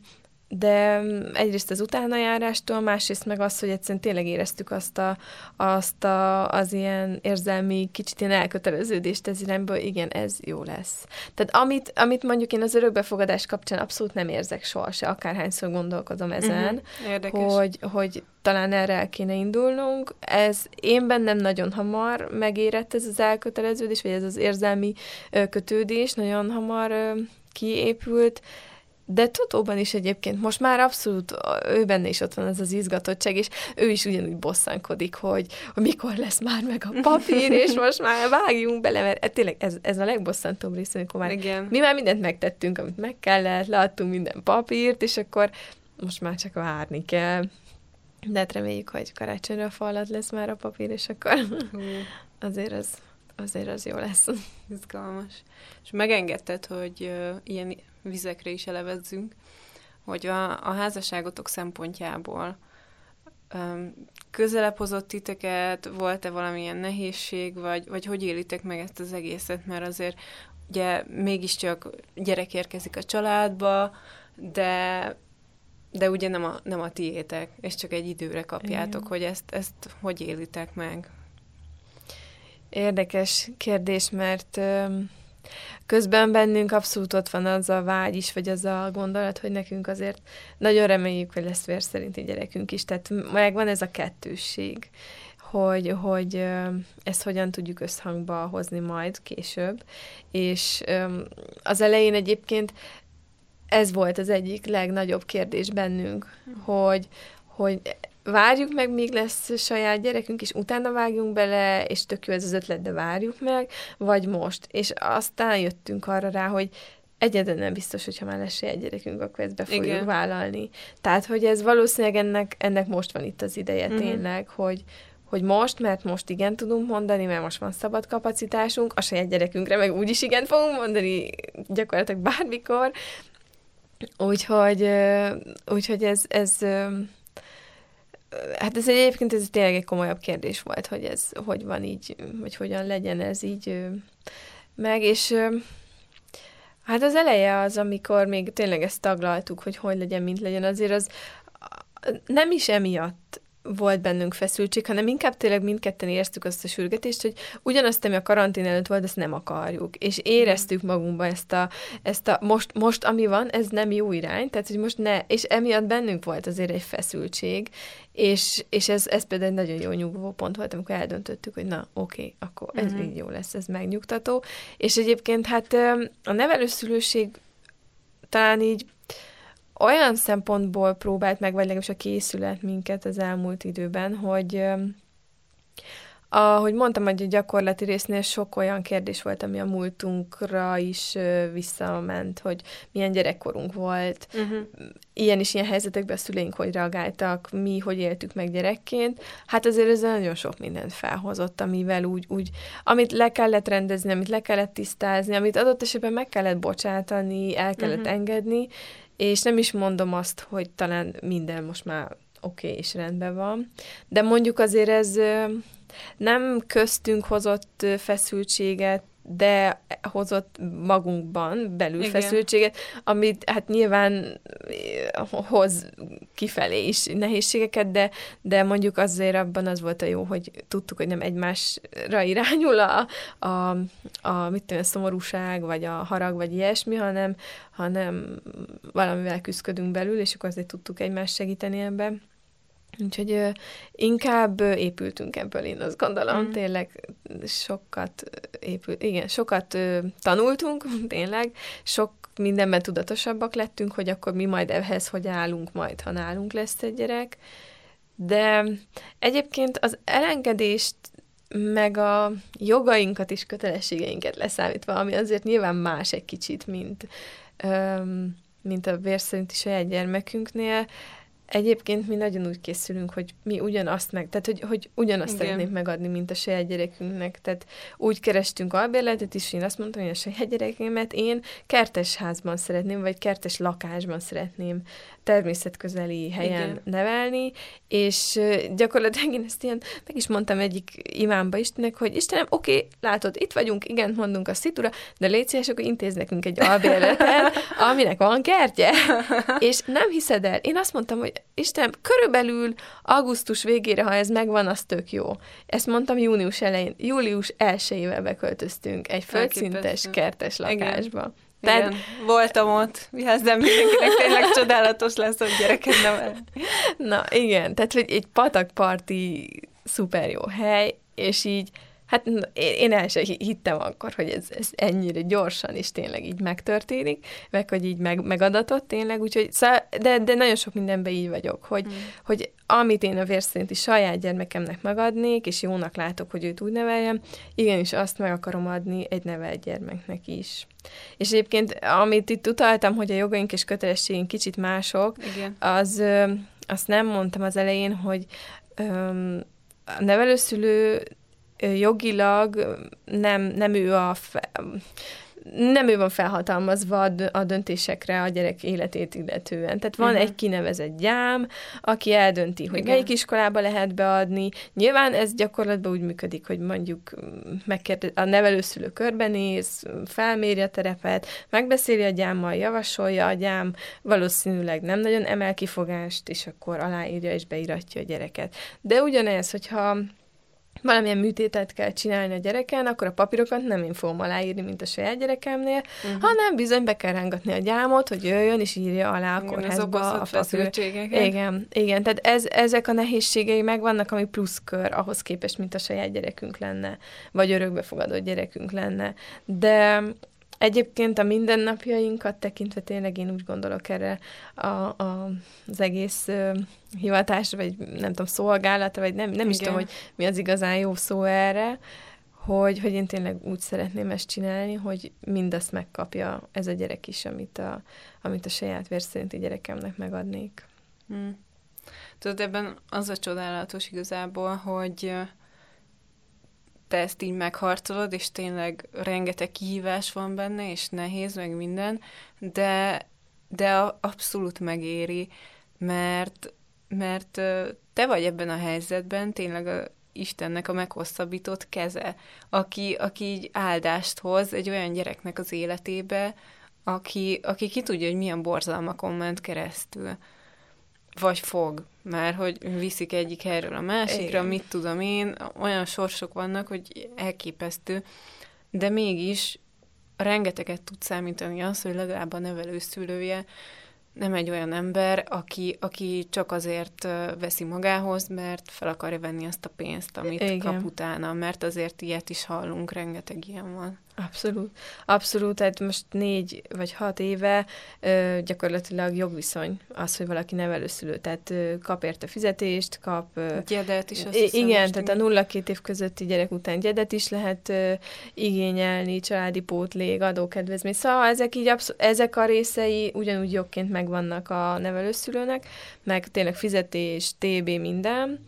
de egyrészt az utánajárástól, másrészt meg az, hogy egyszerűen tényleg éreztük azt, a, azt a, az ilyen érzelmi, kicsit ilyen elköteleződést ez irányba, igen, ez jó lesz. Tehát amit, amit mondjuk én az örökbefogadás kapcsán abszolút nem érzek soha se, akárhányszor gondolkodom ezen, uh-huh. hogy, hogy talán erre el kéne indulnunk. Ez én bennem nagyon hamar megérett ez az elköteleződés, vagy ez az érzelmi kötődés nagyon hamar kiépült, de Totóban is egyébként most már abszolút ő benne is ott van ez az izgatottság, és ő is ugyanúgy bosszankodik, hogy, hogy mikor lesz már meg a papír, és most már vágjunk bele, mert hát tényleg ez, ez a legbosszantóbb rész, amikor már Igen. mi már mindent megtettünk, amit meg kellett, leadtunk minden papírt, és akkor most már csak várni kell. De hát reméljük, hogy karácsonyra falat lesz már a papír, és akkor azért az, azért az jó lesz. Izgalmas. És megengedted, hogy uh, ilyen vizekre is elevezzünk, hogy a, a házasságotok szempontjából um, közelebb hozott titeket, volt-e valamilyen nehézség, vagy, vagy hogy élitek meg ezt az egészet, mert azért ugye mégiscsak gyerek érkezik a családba, de de ugye nem a, nem a tiétek, és csak egy időre kapjátok, Igen. hogy ezt, ezt hogy élitek meg? Érdekes kérdés, mert um, Közben bennünk abszolút ott van az a vágy is, vagy az a gondolat, hogy nekünk azért nagyon reméljük, hogy lesz vér szerinti gyerekünk is. Tehát megvan ez a kettősség, hogy, hogy ezt hogyan tudjuk összhangba hozni majd később. És az elején egyébként ez volt az egyik legnagyobb kérdés bennünk, hogy, hogy várjuk meg, míg lesz saját gyerekünk, és utána vágjunk bele, és tök jó ez az ötlet, de várjuk meg, vagy most. És aztán jöttünk arra rá, hogy egyedül nem biztos, hogyha már lesz saját gyerekünk, akkor ezt be fogjuk Igen. vállalni. Tehát, hogy ez valószínűleg ennek, ennek most van itt az ideje uh-huh. tényleg, hogy, hogy most, mert most igen tudunk mondani, mert most van szabad kapacitásunk, a saját gyerekünkre meg úgyis igen fogunk mondani, gyakorlatilag bármikor. Úgyhogy, úgyhogy ez, ez Hát ez egyébként ez tényleg egy komolyabb kérdés volt, hogy ez hogy van így, vagy hogyan legyen ez így meg, és hát az eleje az, amikor még tényleg ezt taglaltuk, hogy hogy legyen, mint legyen, azért az nem is emiatt volt bennünk feszültség, hanem inkább tényleg mindketten éreztük azt a sürgetést, hogy ugyanazt, ami a karantén előtt volt, ezt nem akarjuk. És éreztük magunkba ezt a, ezt a most, most, ami van, ez nem jó irány, tehát, hogy most ne, és emiatt bennünk volt azért egy feszültség, és, és ez, ez például egy nagyon jó nyugvó pont volt, amikor eldöntöttük, hogy na, oké, okay, akkor ez uh-huh. így jó lesz, ez megnyugtató. És egyébként hát a nevelőszülőség talán így olyan szempontból próbált meg, vagy legalábbis a készület minket az elmúlt időben, hogy ahogy mondtam, hogy a gyakorlati résznél sok olyan kérdés volt, ami a múltunkra is visszament, hogy milyen gyerekkorunk volt, uh-huh. ilyen is ilyen helyzetekben a szüleink hogy reagáltak, mi hogy éltük meg gyerekként. Hát azért ez nagyon sok mindent felhozott, amivel úgy, úgy, amit le kellett rendezni, amit le kellett tisztázni, amit adott esetben meg kellett bocsátani, el kellett uh-huh. engedni, és nem is mondom azt, hogy talán minden most már oké okay, és rendben van, de mondjuk azért ez nem köztünk hozott feszültséget, de hozott magunkban belül Igen. feszültséget, amit hát nyilván hoz kifelé is nehézségeket, de, de mondjuk azért abban az volt a jó, hogy tudtuk, hogy nem egymásra irányul a, a, a mit tudom, a szomorúság, vagy a harag, vagy ilyesmi, hanem, hanem valamivel küzdködünk belül, és akkor azért tudtuk egymást segíteni ebben. Úgyhogy ö, inkább épültünk ebből, én azt gondolom, mm. tényleg sokat épült, igen, sokat ö, tanultunk, tényleg, sok mindenben tudatosabbak lettünk, hogy akkor mi majd ehhez hogy állunk majd, ha nálunk lesz egy gyerek. De egyébként az elengedést meg a jogainkat és kötelességeinket leszámítva, ami azért nyilván más egy kicsit, mint, öm, mint a vérszerinti saját gyermekünknél, Egyébként mi nagyon úgy készülünk, hogy mi ugyanazt meg, tehát hogy, hogy ugyanazt Igen. szeretnénk megadni, mint a saját gyerekünknek. Tehát úgy kerestünk albérletet is, én azt mondtam, hogy a saját gyerekemet én kertes házban szeretném, vagy kertes lakásban szeretném természetközeli helyen Igen. nevelni, és gyakorlatilag én ezt ilyen, meg is mondtam egyik imámba Istennek, hogy Istenem, oké, okay, látod, itt vagyunk, igen, mondunk a szitura, de légy szíves, akkor intéz nekünk egy albérletet, aminek van kertje. és nem hiszed el, én azt mondtam, hogy Istenem, körülbelül augusztus végére, ha ez megvan, az tök jó. Ezt mondtam június elején, július elsőjével beköltöztünk egy földszintes kertes lakásba. Igen. Tehát Igen, voltam ott, de mindenkinek tényleg csodálatos lesz, hogy gyereket nevel. Na igen, tehát hogy egy patakparti szuper jó hely, és így Hát én el sem hittem akkor, hogy ez, ez ennyire gyorsan is tényleg így megtörténik, meg hogy így meg, megadatott tényleg, úgyhogy, de, de nagyon sok mindenben így vagyok, hogy, hmm. hogy amit én a vérszerinti saját gyermekemnek megadnék, és jónak látok, hogy őt úgy neveljem, igenis azt meg akarom adni egy nevelt gyermeknek is. És egyébként, amit itt utaltam, hogy a jogaink és kötelességünk kicsit mások, Igen. az azt nem mondtam az elején, hogy öm, a nevelőszülő jogilag nem, nem ő a fe, nem ő van felhatalmazva a döntésekre a gyerek életét illetően. Tehát van uh-huh. egy kinevezett gyám, aki eldönti, hogy Igen. melyik iskolába lehet beadni. Nyilván ez gyakorlatban úgy működik, hogy mondjuk megkérdez, a nevelőszülő körbenéz, felméri a terepet, megbeszéli a gyámmal, javasolja a gyám, valószínűleg nem nagyon emel kifogást, és akkor aláírja és beiratja a gyereket. De ugyanez, hogyha valamilyen műtétet kell csinálni a gyereken, akkor a papírokat nem én fogom aláírni, mint a saját gyerekemnél, uh-huh. hanem bizony be kell rángatni a gyámot, hogy jöjjön és írja alá a kórházba a papír. Igen, igen, tehát ez, ezek a nehézségei megvannak, ami pluszkör ahhoz képest, mint a saját gyerekünk lenne, vagy örökbefogadott gyerekünk lenne. De Egyébként a mindennapjainkat tekintve tényleg én úgy gondolok erre a, a, az egész uh, hivatásra, vagy nem tudom, szolgálatra, vagy nem, nem is tudom, hogy mi az igazán jó szó erre, hogy, hogy én tényleg úgy szeretném ezt csinálni, hogy mindazt megkapja ez a gyerek is, amit a, amit a saját vérszerinti gyerekemnek megadnék. Hmm. Tudod, ebben az a csodálatos igazából, hogy te ezt így megharcolod, és tényleg rengeteg kihívás van benne, és nehéz, meg minden, de, de abszolút megéri, mert, mert te vagy ebben a helyzetben, tényleg a Istennek a meghosszabbított keze, aki, aki így áldást hoz egy olyan gyereknek az életébe, aki, aki ki tudja, hogy milyen borzalmakon ment keresztül. Vagy fog, már hogy viszik egyik helyről a másikra, Igen. mit tudom én, olyan sorsok vannak, hogy elképesztő, de mégis rengeteget tud számítani az, hogy legalább a nevelőszülője nem egy olyan ember, aki, aki csak azért veszi magához, mert fel akarja venni azt a pénzt, amit Igen. kap utána, mert azért ilyet is hallunk, rengeteg ilyen van. Abszolút. Abszolút, tehát most négy vagy hat éve ö, gyakorlatilag jogviszony az, hogy valaki nevelőszülő, tehát ö, kap érte fizetést, kap... Ö, gyedet is, azt hiszem, Igen, tehát a nulla-két év közötti gyerek után gyedet is lehet ö, igényelni, családi pótlég, adókedvezmény. Szóval ezek így abszol- ezek a részei ugyanúgy jogként megvannak a nevelőszülőnek, meg tényleg fizetés, TB, minden,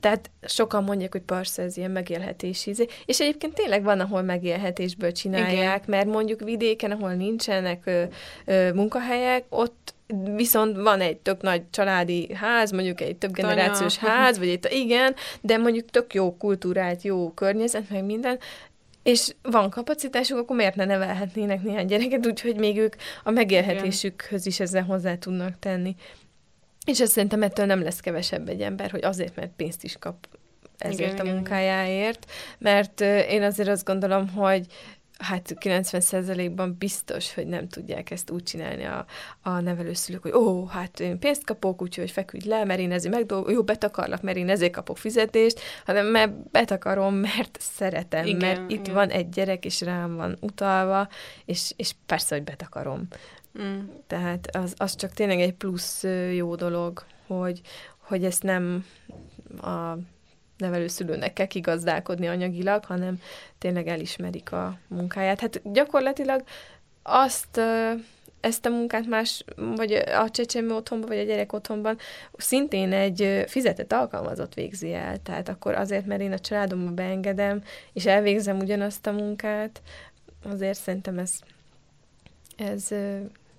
tehát sokan mondják, hogy persze ez ilyen megélhetési izé. És egyébként tényleg van, ahol megélhetésből csinálják, Igen. mert mondjuk vidéken, ahol nincsenek ö, ö, munkahelyek, ott viszont van egy tök nagy családi ház, mondjuk egy több generációs Tanya. ház, vagy egy, igen, de mondjuk tök jó kultúrát, jó környezet, meg minden, és van kapacitásuk, akkor miért ne nevelhetnének néhány gyereket, úgyhogy még ők a megélhetésükhöz is ezzel hozzá tudnak tenni. És ezt szerintem ettől nem lesz kevesebb egy ember, hogy azért, mert pénzt is kap ezért igen, a munkájáért, mert én azért azt gondolom, hogy hát 90%-ban biztos, hogy nem tudják ezt úgy csinálni a, a nevelőszülők, hogy ó, hát én pénzt kapok, úgyhogy feküdj le, mert én ezért megdolgozom, jó, betakarlak, mert én ezért kapok fizetést, hanem mert betakarom, mert szeretem, igen, mert itt igen. van egy gyerek, és rám van utalva, és, és persze, hogy betakarom. Mm. Tehát az, az csak tényleg egy plusz jó dolog, hogy, hogy ezt nem a nevelőszülőnek kell kigazdálkodni anyagilag, hanem tényleg elismerik a munkáját. Hát gyakorlatilag azt ezt a munkát más, vagy a csecsemő otthonban, vagy a gyerek otthonban szintén egy fizetett alkalmazott végzi el. Tehát akkor azért, mert én a családomba beengedem, és elvégzem ugyanazt a munkát, azért szerintem ez, ez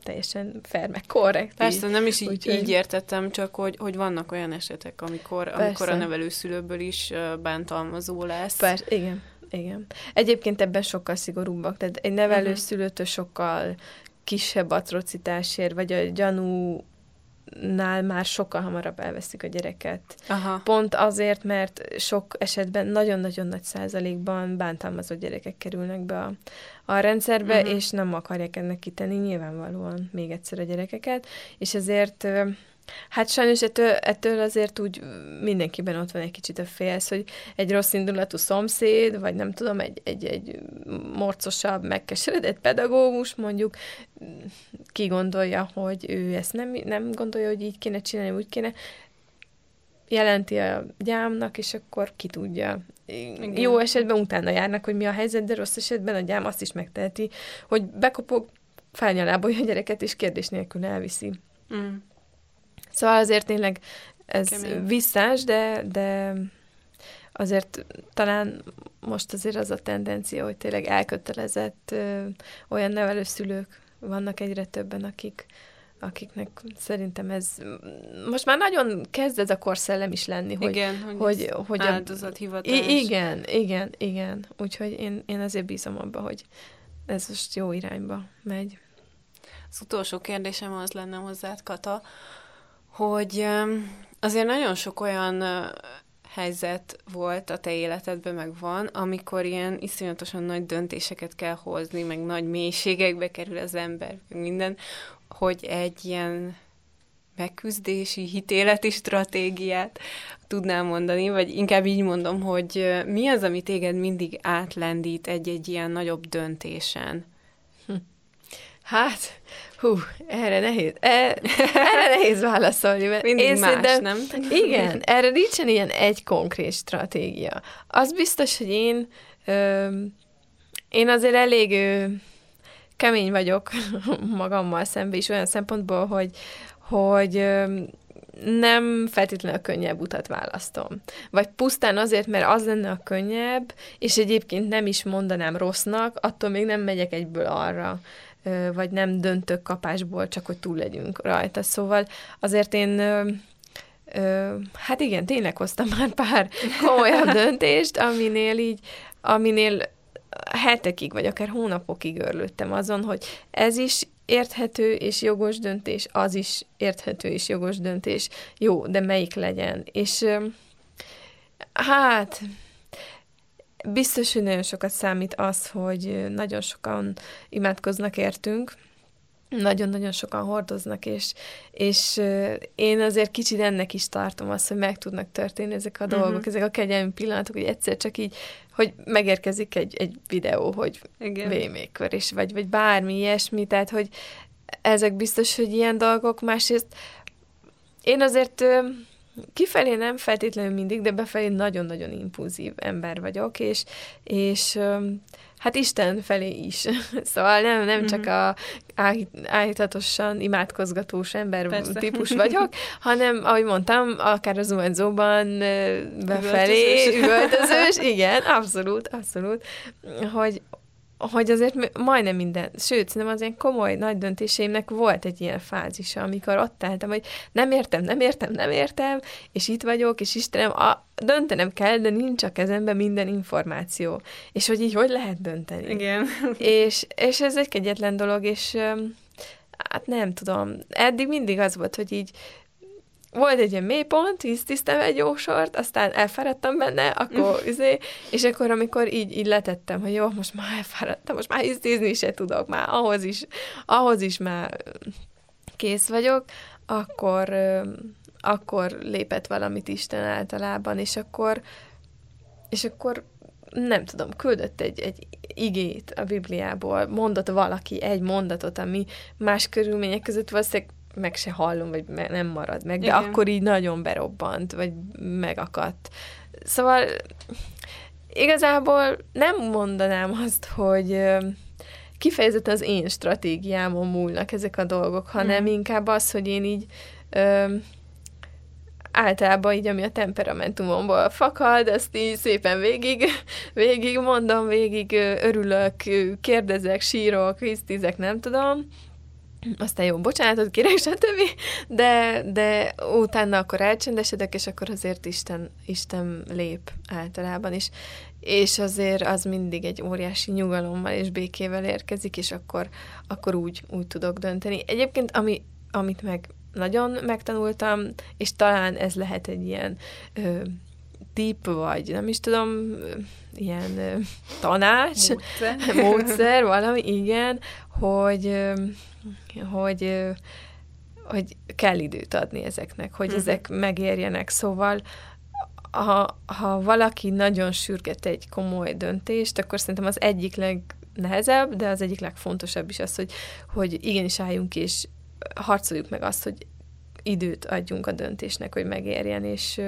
teljesen fair, meg korrekt. Persze, így. nem is így, Úgy, így értettem, csak hogy, hogy vannak olyan esetek, amikor, amikor a nevelőszülőből is bántalmazó lesz. Persze, igen. Igen. Egyébként ebben sokkal szigorúbbak. Tehát egy nevelőszülőtől sokkal kisebb atrocitásért, vagy a gyanú nál már sokkal hamarabb elveszik a gyereket. Aha. Pont azért, mert sok esetben nagyon-nagyon nagy százalékban bántalmazott gyerekek kerülnek be a, a rendszerbe, uh-huh. és nem akarják ennek kitenni nyilvánvalóan még egyszer a gyerekeket, és ezért Hát sajnos ettől, ettől azért úgy mindenkiben ott van egy kicsit a félsz, hogy egy rossz indulatú szomszéd, vagy nem tudom, egy, egy, egy morcosabb, megkeseredett pedagógus mondjuk ki gondolja, hogy ő ezt nem, nem gondolja, hogy így kéne csinálni, úgy kéne, jelenti a gyámnak, és akkor ki tudja. Igen. Jó esetben utána járnak, hogy mi a helyzet, de rossz esetben a gyám azt is megteheti, hogy bekopog, felnyalábolja a gyereket, és kérdés nélkül elviszi. Mm. Szóval azért tényleg ez Kemény. visszás, de, de azért talán most azért az a tendencia, hogy tényleg elkötelezett ö, olyan nevelőszülők vannak egyre többen, akik, akiknek szerintem ez most már nagyon kezd ez a korszellem is lenni, hogy, igen, hogy, hogy, hogy áldozathivatás. I- igen, igen, igen. Úgyhogy én, én azért bízom abba, hogy ez most jó irányba megy. Az utolsó kérdésem az lenne hozzád, Kata, hogy azért nagyon sok olyan helyzet volt a te életedben, meg van, amikor ilyen iszonyatosan nagy döntéseket kell hozni, meg nagy mélységekbe kerül az ember, minden, hogy egy ilyen megküzdési, hitéleti stratégiát tudnám mondani, vagy inkább így mondom, hogy mi az, ami téged mindig átlendít egy-egy ilyen nagyobb döntésen? Hát, Hú, erre nehéz, e, erre nehéz válaszolni, mert Mindig én más, szerintem, nem? Igen, erre nincsen ilyen egy konkrét stratégia. Az biztos, hogy én ö, én azért elég ö, kemény vagyok magammal szemben is olyan szempontból, hogy, hogy ö, nem feltétlenül a könnyebb utat választom. Vagy pusztán azért, mert az lenne a könnyebb, és egyébként nem is mondanám rossznak, attól még nem megyek egyből arra vagy nem döntök kapásból, csak hogy túl legyünk rajta. Szóval azért én hát igen, tényleg hoztam már pár komolyabb döntést, aminél így, aminél hetekig, vagy akár hónapokig örlődtem azon, hogy ez is érthető és jogos döntés, az is érthető és jogos döntés. Jó, de melyik legyen? És hát biztos, hogy nagyon sokat számít az, hogy nagyon sokan imádkoznak értünk, nagyon-nagyon sokan hordoznak, és, és én azért kicsit ennek is tartom azt, hogy meg tudnak történni ezek a uh-huh. dolgok, ezek a kegyelmi pillanatok, hogy egyszer csak így, hogy megérkezik egy, egy videó, hogy vémékör, és vagy, vagy bármi ilyesmi, tehát, hogy ezek biztos, hogy ilyen dolgok, másrészt én azért kifelé nem feltétlenül mindig, de befelé nagyon-nagyon impulzív ember vagyok, és, és hát Isten felé is. szóval nem, nem csak mhm. a állítatosan imádkozgatós ember Persze. típus vagyok, hanem, ahogy mondtam, akár az UNZO-ban befelé, üvöltözős, igen, abszolút, abszolút, hogy, hogy azért majdnem minden, sőt, nem az ilyen komoly nagy döntéseimnek volt egy ilyen fázisa, amikor ott álltam, hogy nem értem, nem értem, nem értem, és itt vagyok, és Istenem, a, döntenem kell, de nincs a kezemben minden információ. És hogy így hogy lehet dönteni? Igen. és, és ez egy kegyetlen dolog, és hát nem tudom, eddig mindig az volt, hogy így volt egy ilyen mélypont, víztisztem egy jó sort, aztán elfáradtam benne, akkor izé, és akkor amikor így, így letettem, hogy jó, most már elfáradtam, most már íztízni se tudok, már ahhoz is, ahhoz is már kész vagyok, akkor, akkor lépett valamit Isten általában, és akkor, és akkor nem tudom, küldött egy, egy igét a Bibliából, mondott valaki egy mondatot, ami más körülmények között valószínűleg meg se hallom, vagy nem marad meg, de Igen. akkor így nagyon berobbant, vagy megakadt. Szóval igazából nem mondanám azt, hogy kifejezetten az én stratégiámon múlnak ezek a dolgok, hanem mm. inkább az, hogy én így ö, általában így, ami a temperamentumomból fakad, ezt így szépen végig, végig mondom, végig örülök, kérdezek, sírok, hisztizek, nem tudom, aztán jó, bocsánatot kérek, stb. De, de utána akkor elcsendesedek, és akkor azért Isten, Isten lép általában is. És azért az mindig egy óriási nyugalommal és békével érkezik, és akkor, akkor úgy, úgy tudok dönteni. Egyébként, ami, amit meg nagyon megtanultam, és talán ez lehet egy ilyen ö, tip, vagy nem is tudom, ilyen tanács, módszer. módszer, valami, igen, hogy hogy, hogy kell időt adni ezeknek, hogy uh-huh. ezek megérjenek. Szóval ha, ha valaki nagyon sürget egy komoly döntést, akkor szerintem az egyik legnehezebb, de az egyik legfontosabb is az, hogy, hogy igenis álljunk és harcoljuk meg azt, hogy időt adjunk a döntésnek, hogy megérjen, és,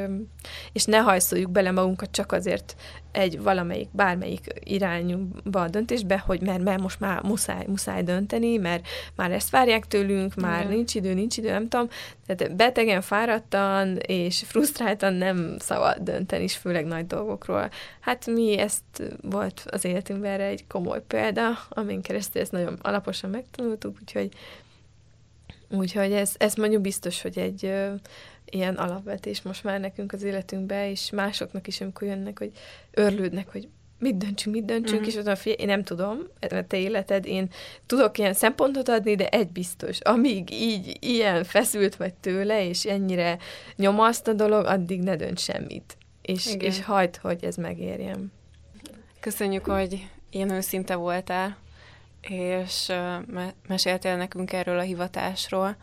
és ne hajszoljuk bele magunkat csak azért egy valamelyik, bármelyik irányba a döntésbe, hogy mert, mert most már muszáj, muszáj dönteni, mert már ezt várják tőlünk, már Igen. nincs idő, nincs idő, nem tudom. Tehát betegen, fáradtan és frusztráltan nem szabad dönteni, és főleg nagy dolgokról. Hát mi ezt volt az életünkben erre egy komoly példa, amin keresztül ezt nagyon alaposan megtanultuk, úgyhogy Úgyhogy ez, ez mondjuk biztos, hogy egy ö, ilyen alapvetés most már nekünk az életünkbe, és másoknak is, amikor jönnek, hogy örlődnek, hogy mit döntsünk, mit döntsünk, mm-hmm. és mondom, figyelj, én nem tudom, a te életed, én tudok ilyen szempontot adni, de egy biztos, amíg így ilyen feszült vagy tőle, és ennyire nyomaszt a dolog, addig ne dönts semmit. És, és hagyd, hogy ez megérjem. Köszönjük, hogy ilyen őszinte voltál és me- meséltél nekünk erről a hivatásról,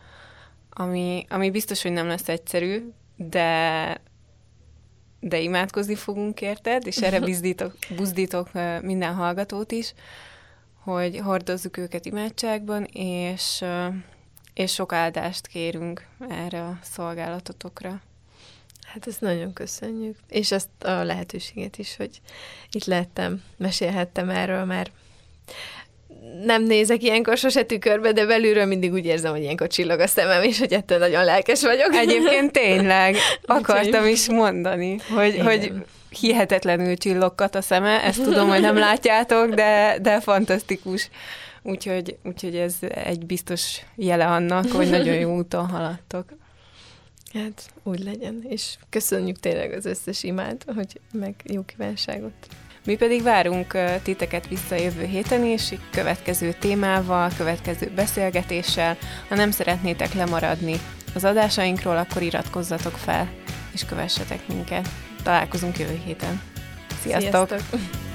ami, ami biztos, hogy nem lesz egyszerű, de de imádkozni fogunk érted, és erre bizdítok, buzdítok minden hallgatót is, hogy hordozzuk őket imádságban, és, és sok áldást kérünk erre a szolgálatotokra. Hát ezt nagyon köszönjük. És ezt a lehetőséget is, hogy itt lettem, mesélhettem erről, mert nem nézek ilyenkor sose tükörbe, de belülről mindig úgy érzem, hogy ilyenkor csillog a szemem, és hogy ettől nagyon lelkes vagyok. Egyébként tényleg akartam is mondani, hogy, hogy hihetetlenül csillogkat a szeme, ezt tudom, hogy nem látjátok, de, de fantasztikus. Úgyhogy, úgyhogy ez egy biztos jele annak, hogy nagyon jó úton haladtok. Hát úgy legyen, és köszönjük tényleg az összes imád, hogy meg jó kívánságot. Mi pedig várunk titeket vissza jövő héten is, következő témával, következő beszélgetéssel. Ha nem szeretnétek lemaradni az adásainkról, akkor iratkozzatok fel, és kövessetek minket. Találkozunk jövő héten. Sziasztok! Sziasztok.